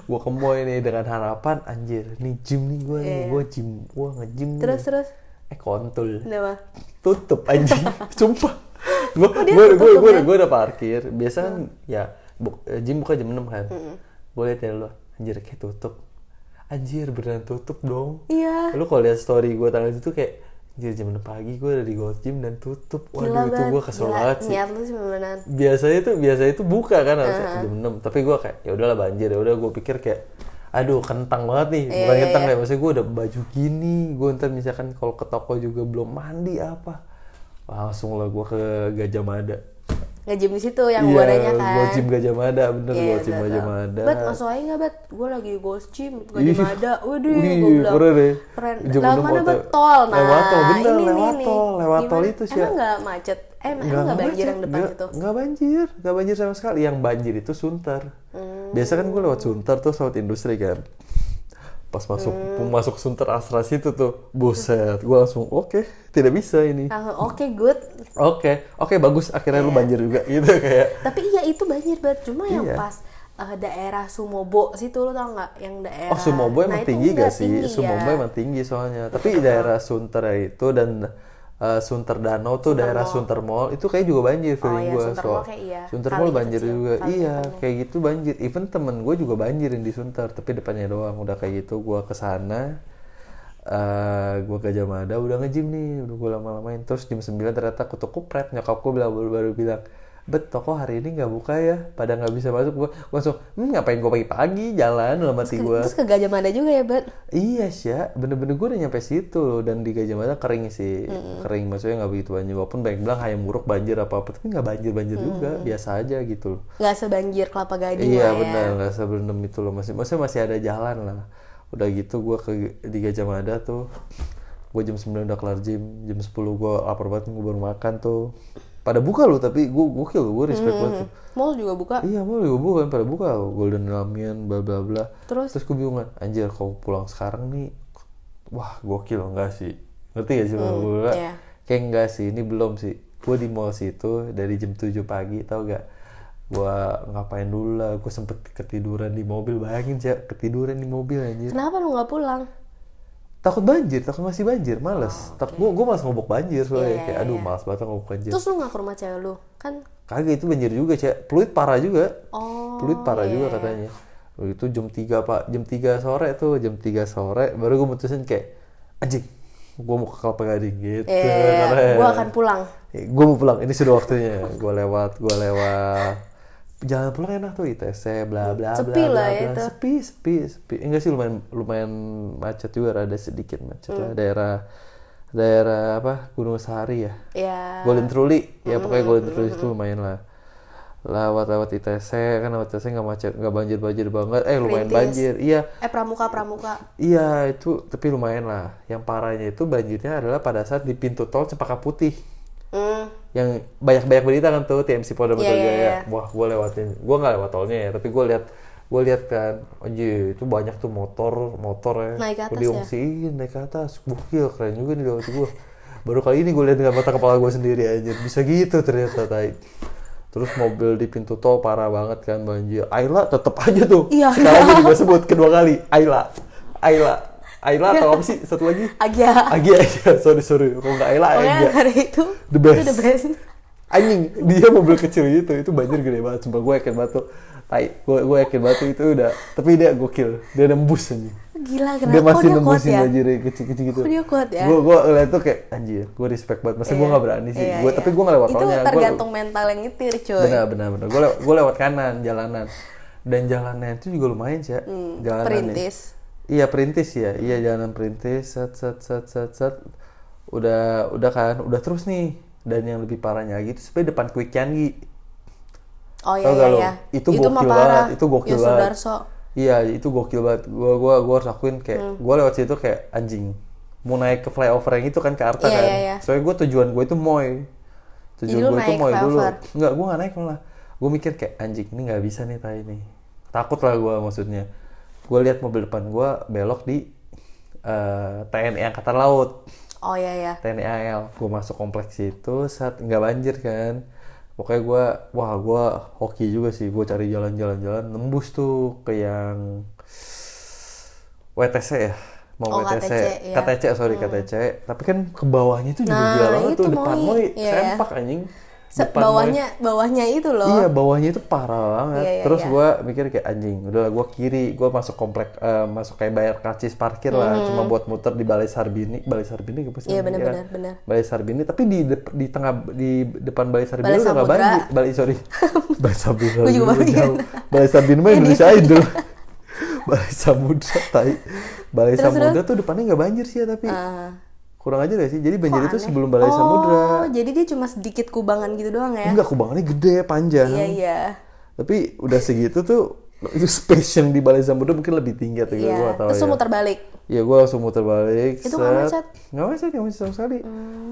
gue ke mall nih dengan harapan anjir nih gym nih gue nih Iya. gue gym gue nge-gym nih. terus terus? Eh kontol. Kenapa? Tutup anjing. *laughs* Sumpah. Gue Oh, dia gue gue gue udah parkir. Biasa kan ya bu- eh, gym buka jam 6 kan. Gue liat lu anjir kayak tutup. Anjir beneran tutup dong. Iya. Lu kalau lihat story gue tanggal itu kayak anjir jam 6 pagi gue udah di Gold Gym dan tutup. Waduh gila itu gue kesel Gila, banget sih. niat lu sih beneran. Biasanya tuh biasanya tuh buka kan harusnya jam 6 tapi gue kayak ya udahlah banjir. Ya udah gue pikir kayak aduh kentang banget nih. Iya, bukan iya, kentang iya. ya maksudnya gue udah baju gini. Gue ntar misalkan kalau ke toko juga belum mandi apa? Langsung lah gue ke Gajah Mada nge-gym di situ yang iya wadahnya kan gue gym Gajah Mada bener gue gym betul. Gajah Mada Bet masuk aja nggak bet? Gue lagi di Gold Gym, gak Ih, ada. Waduh, gue bilang keren deh. Keren. Jam Lewat mana bet? Tol. Nah, Lewat tol, bener, ini lewat nih, tol, lewat tol itu sih, Emang ya. nggak macet? Eh, emang nggak banjir yang depan nggak, situ? nggak banjir nggak banjir sama sekali yang banjir itu Sunter Hmm. biasa kan gue lewat Sunter tuh lewat industri kan pas masuk Hmm. masuk Sunter Astra situ tuh buset gue langsung oke tidak bisa ini oke good. oke oke bagus akhirnya lu banjir juga *laughs* gitu kayak Tapi iya itu banjir bet. Cuma yang Iya. pas eh, daerah Sumobo situ lo tau nggak? Yang daerah. Oh Sumobo emang Nah, tinggi gak sih? tinggi, Sumobo ya. emang tinggi soalnya. Tapi daerah Sunter itu dan eh, Sunter Danau tuh daerah Mall. Sunter Mall itu kayak juga banjir feeling iya, gue. Sunter Mall kayak iya. Sunter Kali Mall banjir kecil, juga. kali iya, depannya. kayak gitu banjir. Even temen gue juga banjirin di Sunter, tapi depannya doang. Udah kayak gitu gue ke sana. eh gue Gajah Mada udah nge-gym nih, udah gue lama-lamain terus jam 9 ternyata kutu kupret nyokap gue bilang baru, baru bilang bet toko hari ini nggak buka ya. Pada nggak bisa masuk. Gue langsung hmm, ngapain gue pagi-pagi? Jalan dalam hati gue Terus ke Gajah Mada juga ya bet? Iya sih, bener-bener gue udah nyampe situ loh. Dan di Gajah Mada kering sih, kering maksudnya nggak begitu banjir. Walaupun banyak bilang hayam buruk banjir apa apa, tapi nggak banjir-banjir juga, biasa aja gitu loh. Nggak sebanjir Kelapa Gading iya lah ya. benar, nggak sebelum itu loh. Masih, maksudnya masih ada jalan lah. Udah gitu gue ke di Gajah Mada tuh, gue jam 9 udah kelar gym, jam 10 gue lapar banget gue baru makan tuh. Pada buka loh, tapi gue gokil, gue respect banget. tuh. Mall juga buka. Iya mau juga bukan pada buka Golden Ramian bla bla bla. Terus? Terus gue bingung kan, anjir kalau pulang sekarang nih, wah gokil enggak sih? Ngerti gak sih hmm, gue? iya. Kayak enggak sih, ini belum sih. Gue di mall situ dari jam 7 pagi, tau gak? Gue ngapain dulu lah, gue sempet ketiduran di mobil, bayangin sih ketiduran di mobil anjir. Kenapa lu nggak pulang? Takut banjir, takut masih banjir, males. Tak gue gue malas ngobok banjir soalnya Iya, kayak iya, aduh iya. malas banget ngobok banjir. Terus lu nggak ke rumah cewek lu? Kan Kagak itu banjir juga, Cek. Peluit parah juga. oh Peluit parah juga katanya. Lalu itu jam 3 pak, jam 3 sore tuh, jam 3 sore baru gue mutusin kayak anjing, gue mau ke Kelapa Gading gitu. Iya, Karena- gua akan pulang. gue mau pulang, ini sudah waktunya. gue lewat, gue lewat. Jalan pulang enak tuh ITC, bla bla bla. Sepi bla, lah bla. ya itu. Sepi, sepi, sepi. Enggak sih lumayan lumayan macet juga, ada sedikit macet Hmm. lah daerah daerah apa Gunung Sahari ya. Ya. Golden Truly ya pokoknya Hmm, Golden Truly itu lumayan lah lewat lewat ITC kan lewat ITC nggak macet nggak banjir banjir banget eh lumayan Perintis. banjir iya Eh pramuka pramuka. iya itu tapi lumayan lah yang parahnya itu banjirnya adalah pada saat di pintu tol Cempaka Putih Hmm. Yang banyak banyak berita kan tuh TMC Polda Metro Iya, iya, Jaya. iya. wah gue lewatin. Gue nggak lewat tolnya ya tapi gue lihat gue lihat kan anjir itu banyak tuh motor motor ya. Naik ke atas Gua ya? diungsiin naik ke atas. Gokil keren juga nih waktu gue baru kali ini gue lihat dengan mata kepala gue sendiri aja bisa gitu ternyata tai. Terus mobil di pintu tol parah banget kan banjir. Ayla tetep aja tuh. Iya. sekali lagi gue sebut kedua kali Ayla. Ayla Ayla atau apa sih satu lagi Agia. Agi aja sorry sorry kalau nggak Ayla Pokoknya Agia hari itu The best. itu the best. anjing dia mobil kecil gitu itu banjir gede banget sumpah gue yakin banget tuh tai gue gue yakin banget tuh itu udah tapi dia gokil dia nembus anjing Gila kenapa dia masih dia kuat nembusin ya? banjir kecil-kecil gitu Kok dia kuat ya? gue gue ngeliat tuh kayak anjir gue respect banget masa gue Iya. gak berani sih Iya, gue iya. tapi gue gak lewat Itu Gua- tergantung mental yang nyetir cuy. benar benar benar gue lewat, gue lewat kanan jalanan dan jalannya itu juga lumayan sih ya jalanannya Hmm, Perintis. Iya perintis ya, iya jalanan perintis, set set set set set, udah udah kan, udah terus nih. Dan yang lebih parahnya lagi itu sebenarnya depan Quick Canggih. Oh iya Tau iya iya. Itu mah gokil parah. banget, itu gokil Yos banget. Sudarso. Iya itu gokil banget. Gua gua gua harus akuin kayak Hmm. gua lewat situ kayak anjing. Mau naik ke flyover yang itu kan ke Arta Iya, kan. iya, iya. Soalnya gua tujuan gue itu Moy. Tujuan gue itu Moy dulu. Enggak, gua gak naik malah. Gue mikir kayak anjing ini nggak bisa nih tai nih. Takut lah gua maksudnya. Gue lihat mobil depan gua belok di eh, TNI Angkatan Laut. Oh iya iya. TNI AL gue masuk kompleks itu saat nggak banjir kan pokoknya gue wah gue hoki juga sih gue cari jalan-jalan-jalan nembus tuh ke yang WTC ya mau Oh, WTC KTC, ya. KTC sorry KTC tapi kan ke bawahnya itu juga Nah, gila banget tuh itu depan. Moi Iya. sempak anjing Se- Depan bawahnya bawahnya itu loh Iya bawahnya itu parah banget. Iya, iya, Terus iya. gua mikir kayak anjing, udahlah gua kiri, gua masuk komplek, eh, masuk kayak bayar karcis parkir lah, cuma buat muter di Balai Sarbini, Balai Sarbini sih? Hmm. Iya, namanya, benar, kan? benar, benar. Balai Sarbini, tapi di dep- di tengah di depan Balai Sarbini Balai udah nggak banjir. Balai sorry, *laughs* Balai Sarbini. Gua juga baru jauh. Balai Sarbini mah Indonesia Idol. *laughs* Balai Samudra, tai. Balai Terus, Samudra tuh depannya nggak banjir sih ya, tapi Ah. Kurang aja gak sih? Jadi banjir Kok itu aneh? sebelum Balai oh, Samudra. jadi dia cuma sedikit kubangan gitu doang ya Enggak, kubangannya gede, panjang. iya iya Tapi udah segitu tuh itu space yang di Balai Samudra mungkin lebih tinggi atau gue iya gak tahu terus ya. muter balik Iya gue langsung muter balik. Itu nggak macet? Hmm. Nggak macet, nggak macet sama sekali.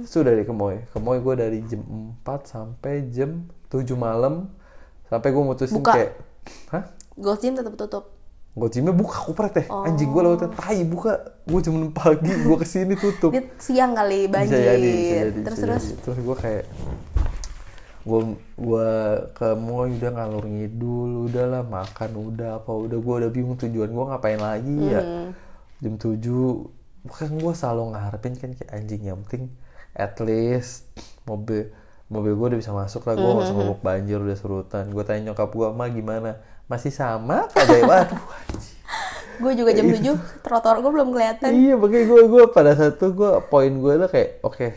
Sudah deh ke Moy. Ke Moy gue dari jam 4 sampai jam 7 malam. Sampai gue mutusin Buka? kayak, hah? Gold Gym tetap tutup Gojimnya buka kupret teh. Oh. Anjing gue lautan tai buka. Gue 6 pagi gue ke sini tutup. dia siang kali banjir Bisa jadi, bisa jadi, terus bisa terus jadi. Terus gue kayak gue gua ke mall udah ngalur ngidul udahlah makan udah apa udah gue udah bingung tujuan gue ngapain lagi ya Hmm. jam 7 bukan gue selalu ngarepin kan kayak anjing yang penting at least mobil mobil gue udah bisa masuk lah gue Hmm, usah ngomong banjir udah surutan gue tanya nyokap gue mah gimana masih sama kayak waduh gue juga jam 7 trotoar gue belum kelihatan Iya makanya gue gue pada saat itu gue poin gue lah kayak oke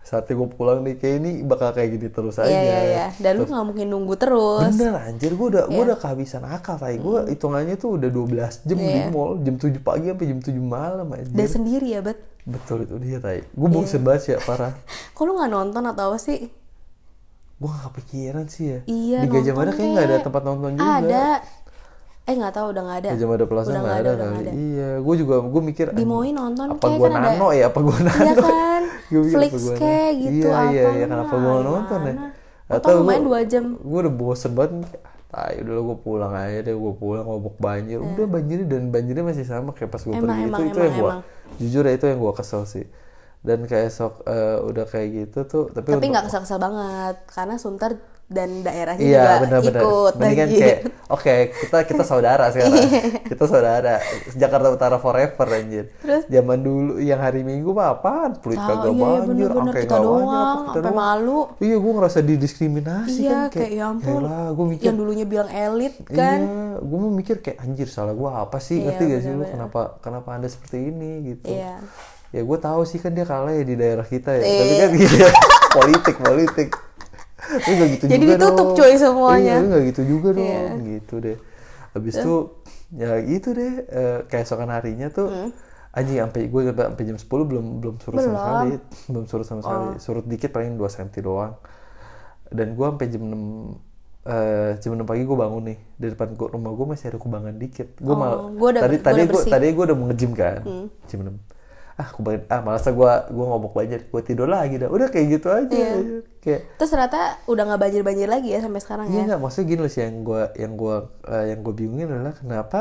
saatnya gue pulang nih kayak ini bakal kayak gini terus aja. iya iya iya dan lu nggak mungkin nunggu terus Bener anjir gue udah Iya. gue udah kehabisan akal kayak gue Hmm. hitungannya tuh udah 12 jam di Iya. mall jam 7 pagi sampai jam 7 malam anjir. dan sendiri ya bet Betul itu dia tay. Gue bosen Iya. banget sih ya parah. *laughs* kok lu nggak nonton atau apa sih Gue gak kepikiran sih ya. Iya, Di Gajah Mada kayak nggak ada tempat nonton juga. ada. Eh nggak tahu udah nggak ada. Gajah Mada Plaza nggak ada, nggak ada. Iya, gue juga gue mikir Di anjing, Moi nonton apa kayak gue kan ada- nano ya? Apa gue nano? Iya kan, *laughs* Flix kayak gitu, iya iya apa iya kenapa gue nonton ya? Atau lumayan dua jam. gue udah bosen banget tai udah gue pulang aja deh gue pulang ngobok banjir. Udah banjirnya dan banjirnya masih sama kayak pas gue Iya. Pergi. Emang, itu itu emang, yang gue jujur ya itu yang gue kesel sih dan kayak sok eh, udah kayak gitu tuh tapi tapi nggak kesel-kesel banget karena Sunter dan daerahnya Iya juga benar-benar. ikut Mendingan lagi. kayak oke kita kita saudara *laughs* sekarang. Iya. kita saudara. Jakarta Utara forever anjir. Terus? Zaman dulu yang hari Minggu mah apaan? Peluit kagak iya, iya, banjir, angke Kita doang, apa kita sampai doang. malu. Iya, gue ngerasa didiskriminasi iya kan kayak ya ampun gue mikir yang dulunya bilang elit kan Iya, gue mau mikir kayak anjir salah gue apa sih? Iya, Ngerti gak sih lu kenapa kenapa anda seperti ini gitu? Iya. Ya gue tahu sih kan dia kalah ya di daerah kita ya. Iya. Tapi kan gitu *laughs* politik politik. Lu gak gitu Jadi juga ditutup, dong. cuy, semuanya. Iya, gak gitu juga dong. Iya. Gitu deh. Habis itu ya gitu deh eh, keesokan harinya tuh anjing sampai gue sampai jam 10 belum belum surut sama Hmm. Belum. Oh. sekali. Belum surut sama sekali. Surut dikit paling 2 cm doang. Dan gue sampai jam 6 eh jam 6 pagi gue bangun nih di depan gua, rumah gue masih ada kubangan dikit gue Oh, mal gua udah- tadi gua tadi gue. Hmm. tadi gue udah mau nge-gym kan jam 6 ah kubangan ah malasnya gue gue ngobok banjir gue tidur lagi dah. Udah kayak gitu aja. Iya. kayak terus ternyata udah nggak banjir-banjir lagi ya sampai sekarang Iya ya? nggak maksudnya gini loh sih yang gue yang gue yang gue bingungin adalah kenapa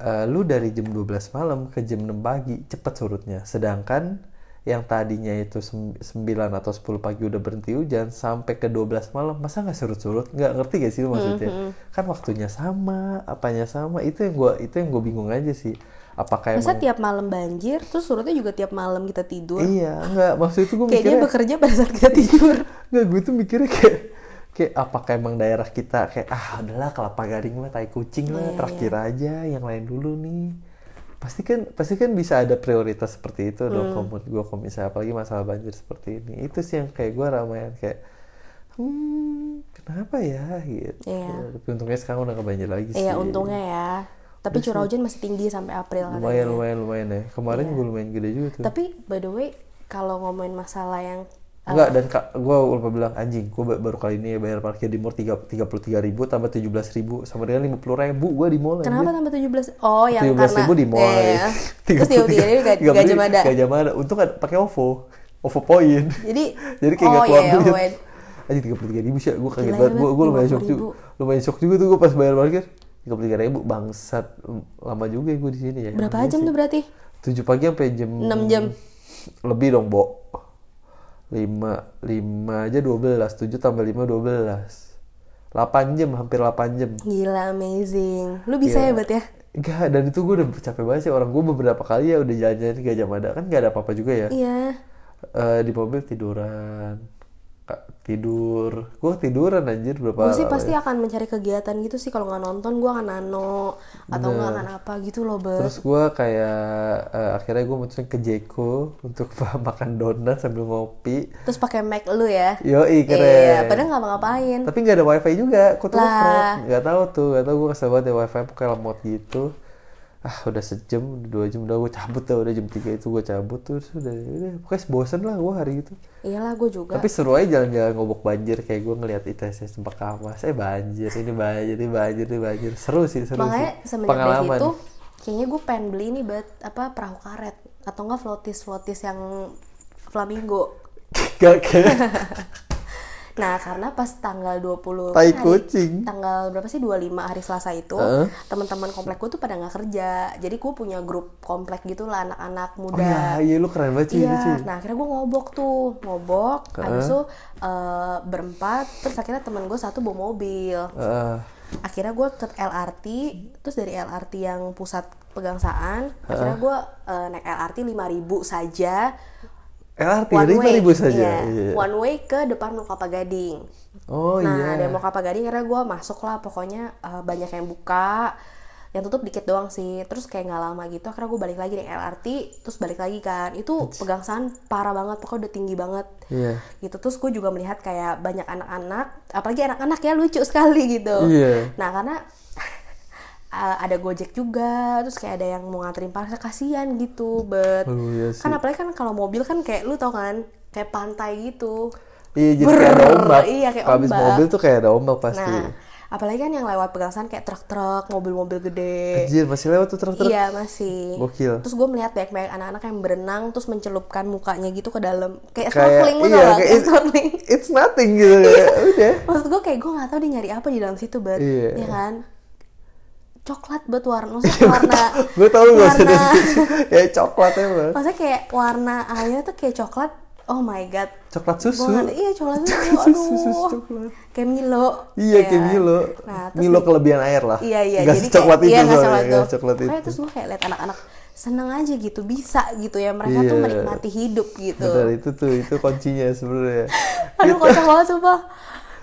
eh, lu dari jam 12 malam ke jam 6 pagi cepet surutnya. Sedangkan yang tadinya itu sem- 9 atau 10 pagi udah berhenti hujan sampai ke 12 malam masa nggak surut-surut? Nggak ngerti gak sih lu maksudnya? Mm-hmm. kan waktunya sama apanya sama itu yang gue itu yang gue bingung aja sih apakah masa emang tiap malam banjir terus surutnya juga tiap malam kita tidur? Iya nggak maksud itu gue kayaknya mikirnya bekerja pada saat kita tidur. *laughs* Nggak, gue tuh mikirnya kayak kayak apakah emang daerah kita kayak ah adalah kelapa garing mah tai kucing Iya, lah terakhir aja yang lain dulu nih. Pasti kan pasti kan bisa ada prioritas seperti itu Hmm. dong menurut gue kalau misalnya apalagi masalah banjir seperti ini. Itu sih yang kayak gue ramaian kayak hmm kenapa ya? Gitu. Iya. tapi untungnya sekarang udah nggak banjir lagi sih. iya untungnya ya tapi curah hujan masih tinggi sampai April katanya. lumayan lumayan lumayan ya kemarin Iya. gue lumayan gede juga tuh tapi by the way kalau ngomongin masalah yang Enggak, dan kak, gue lupa bilang anjing, gue baru kali ini bayar parkir di mall tiga tiga puluh tiga ribu tambah tujuh belas ribu sama dengan lima puluh ribu gue di mall. kenapa tambah 17 oh yang Tujuh belas karena ribu di mall. Iya, iya. *laughs* terus tiga tiga ribu gak, gajah mada Gajah Mada. Untung ada pakai OVO, OVO point. jadi *laughs* Jadi kayak oh gak keluar iya, duit. Anjing tiga puluh tiga ribu sih, gue kaget Gila ya, banget. Gue lumayan shock 50.000. juga, lumayan shock juga tuh gue pas bayar parkir tiga puluh tiga ribu bangsat lama juga ya gue di sini ya. berapa jam tuh berarti Tujuh pagi sampai jam 6 jam. lebih dong, Bo. lima lima aja 12 7 tambah 5 12 8 jam hampir 8 jam Gila amazing. Lu bisa Iya. ya, Bet ya? Enggak, dan itu gue udah capek banget sih orang gue beberapa kali ya udah jalan-jalan 3 jam ada kan gak ada apa-apa juga ya Iya. Eh, di mobil tiduran tidur gue tiduran anjir berapa Gue sih pasti ya. akan mencari kegiatan gitu sih kalau nggak nonton gue akan nano atau nggak akan apa gitu loh, Bet. terus gue kayak eh, akhirnya gue mutusin ke Jeko untuk *laughs* makan donat sambil ngopi Terus pakai mic lu ya. Yoi keren Iya, padahal nggak ngapain. tapi nggak ada wifi juga kok tuh nggak tahu tuh nggak tahu gue kesel banget ya wifi pakai lemot gitu ah udah sejam udah dua jam udah gue cabut tuh udah jam 3 itu gue cabut tuh terus udah udah pokoknya bosen lah gue hari itu. Iyalah gue juga. tapi seru aja jalan-jalan ngobok banjir kayak gue ngeliat ITS sempat kamas eh banjir ini banjir ini banjir ini banjir. Seru sih seru Makanya sih. semenjak dari situ kayaknya gue pengen beli nih bet apa perahu karet. Atau enggak flotis flotis yang flamingo. *laughs* gak kayak Nah, karena pas tanggal 20 Tai hari- kucing. Tanggal berapa sih? 25 hari Selasa itu, Heeh. teman-teman komplek gue tuh pada nggak kerja. Jadi gue punya grup komplek gitu lah anak-anak oh muda. iya iya lu keren banget sih Iya, nah akhirnya gue ngobok tuh, ngobok, habis itu eh, berempat, terus akhirnya temen gue satu bawa mobil. Heeh. Akhirnya gue ke LRT, terus dari LRT yang pusat pegangsaan, akhirnya gue eh, naik LRT 5000 saja, LRT one way, ribu saja. iya, Iya. one way ke depan Mall Kelapa Gading. oh nah iya. dari Mall Kelapa Gading akhirnya gue masuk lah, pokoknya eh, banyak yang buka, yang tutup dikit doang sih, terus kayak nggak lama gitu, akhirnya gue balik lagi naik LRT, terus balik lagi kan, itu pegangsaan parah banget, pokoknya udah tinggi banget. Iya. Gitu. Terus gue juga melihat kayak banyak anak-anak apalagi anak-anak ya lucu sekali gitu. Iya. nah karena uh, ada gojek juga terus kayak ada yang mau nganterin parcel kasihan gitu bet Aduh, iya sih. kan apalagi kan kalau mobil kan kayak lu tau kan kayak pantai gitu iya jadi kayak ada Brrr, ombak iya, kayak habis ombak. mobil tuh kayak ada ombak pasti nah apalagi kan yang lewat pegangsaan kayak truk-truk mobil-mobil gede Anjir masih lewat tuh truk-truk Iya masih. Gokil. Terus gue melihat banyak-banyak anak-anak yang berenang terus mencelupkan mukanya gitu ke dalam kayak kayak snorkeling iya kayak Kayak it's, snorkeling. it's nothing gitu ya udah Maksud gue kayak gue gak tahu dia nyari apa di dalam situ bet, Iya. ya kan? Coklat bet *laughs* warna, maksudnya warna. gue tau lu gak warna, ya coklat emang maksudnya kayak warna airnya tuh kayak coklat. Oh my god. coklat susu Gua nggak- iya coklat susu. *laughs* Susu, susu, Aduh. coklat. Kayak Milo. iya Ya. kayak Milo Nah, terus Milo di- kelebihan air lah Iya iya. Nggak jadi secoklat kayak, itu iya, soalnya, coklat tuh. coklat itu terus gue kayak liat anak-anak seneng aja gitu bisa gitu ya mereka tuh Iya. menikmati hidup gitu. Benar itu tuh itu kuncinya sebenarnya *laughs* Aduh kocak banget sumpah.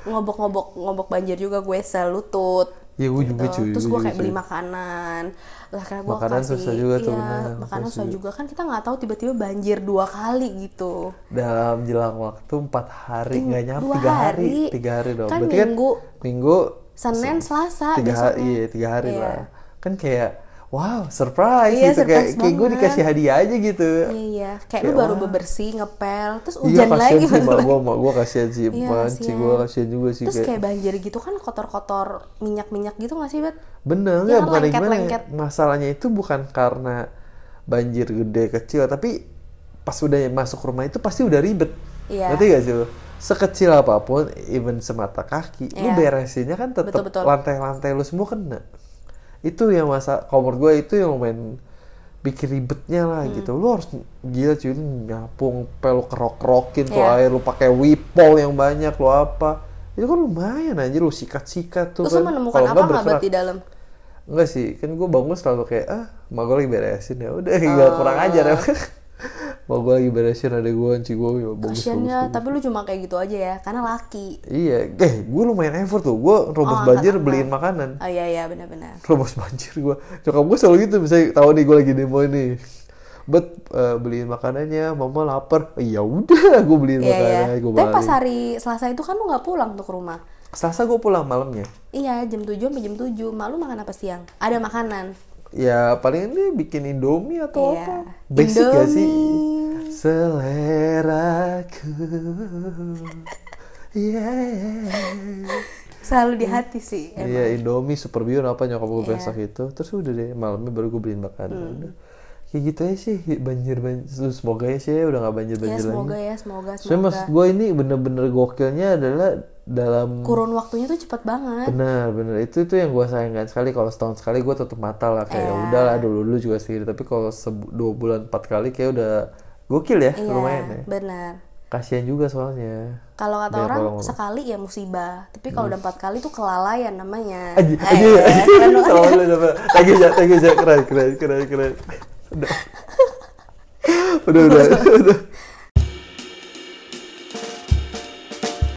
Ngobok-ngobok ngobok banjir juga gue selutut. Ya gue juga gitu. cuy Terus gue juga, kayak beli cuy. makanan. Lah karena gue Makanan kasih, susah juga tuh, iya, benar. makanan Susah susah juga kan kita nggak tahu tiba-tiba banjir dua kali gitu. dalam jelang waktu empat hari nggak nyampe tiga hari. hari. tiga hari dong Kan berarti minggu. kan minggu Senin, Selasa, tiga hari besoknya. iya tiga hari Iya. lah kan kayak wow surprise Iya, gitu kayak surprise kayak gue banget. dikasih hadiah aja gitu Iya iya, kayak lu Kayak, baru wah. bebersih, ngepel, terus iya hujan kasihan lagi. sih mak gue mak gue kasihan sih Iya, kasihan. gue kasihan juga sih Terus kayak, kayak banjir gitu kan kotor-kotor minyak-minyak gitu gak sih, Bet? bener Iya nggak kan, bukan yang gimana ya. lengket-lengket. masalahnya itu bukan karena banjir gede kecil tapi pas udah masuk rumah itu pasti udah ribet Iya. ngerti gak sih lu sekecil apa pun even semata kaki lu Iya. beresinnya kan tetap lantai-lantai lu semua kena itu yang masa kalau menurut gue itu yang lumayan bikin ribetnya lah Hmm. gitu lu harus gila cuy lu nyapung pel lu kerok-kerokin tuh Iya. air lu pakai wipol yang banyak lu apa itu kan lumayan aja lu sikat-sikat tuh Terus kan. menemukan Kalau apa nggak di dalam? Enggak sih, kan gue bangun selalu kayak ah, mak gue lagi beresin ya udah gila kurang ajar ya. *laughs* mak gue lagi beresin ada gue anci gue ya bagus Kasian bagus. ya, tapi lu cuma kayak gitu aja ya, karena laki. Iya, eh gue lumayan effort tuh, gue robos Oh, banjir beliin makanan. Oh iya iya benar-benar. *laughs* Robos banjir gue, nyokap gue selalu gitu, misalnya tahu nih gue lagi demo ini. Bet eh, beliin makanannya, mama lapar. Ya udah, gue beliin Iya iya. makanannya, gue Tapi pas hari Selasa itu kan lu nggak pulang tuh ke rumah. Selasa gue pulang malamnya. Iya jam 7 sampai jam 7 Malu makan apa siang? Ada makanan Ya paling ini bikin indomie atau Iya. apa? Basic gak sih? Indomie. Seleraku. Yeah. Selalu di hati sih emang. Iya Indomie Super Bion apa nyokap gue Iya. besok itu. Terus udah deh malamnya baru gue beliin makanan. Hmm. Udah. Kayak gitu aja sih banjir banjir. Semoga ya sih udah gak banjir Ya banjir semoga lagi. ya semoga Soalnya semoga maksud gue ini bener-bener gokilnya adalah dalam Kurun waktunya tuh cepet banget. Benar, benar. Itu itu yang gue sayangkan sekali. Kalau setahun sekali gue tutup mata lah. Kayak ya Iya. udahlah dulu dulu juga segini. Tapi kalau dua bulan empat kali kayak udah gokil ya, Iya lumayan ya. benar kasihan juga soalnya. Kalau kata Banyak orang sekali ya musibah, tapi kalau udah empat kali tuh kelalaian namanya. aja aja lagi aja lagi aja keren keren keren keren. Udah. *laughs* Udah udah, udah.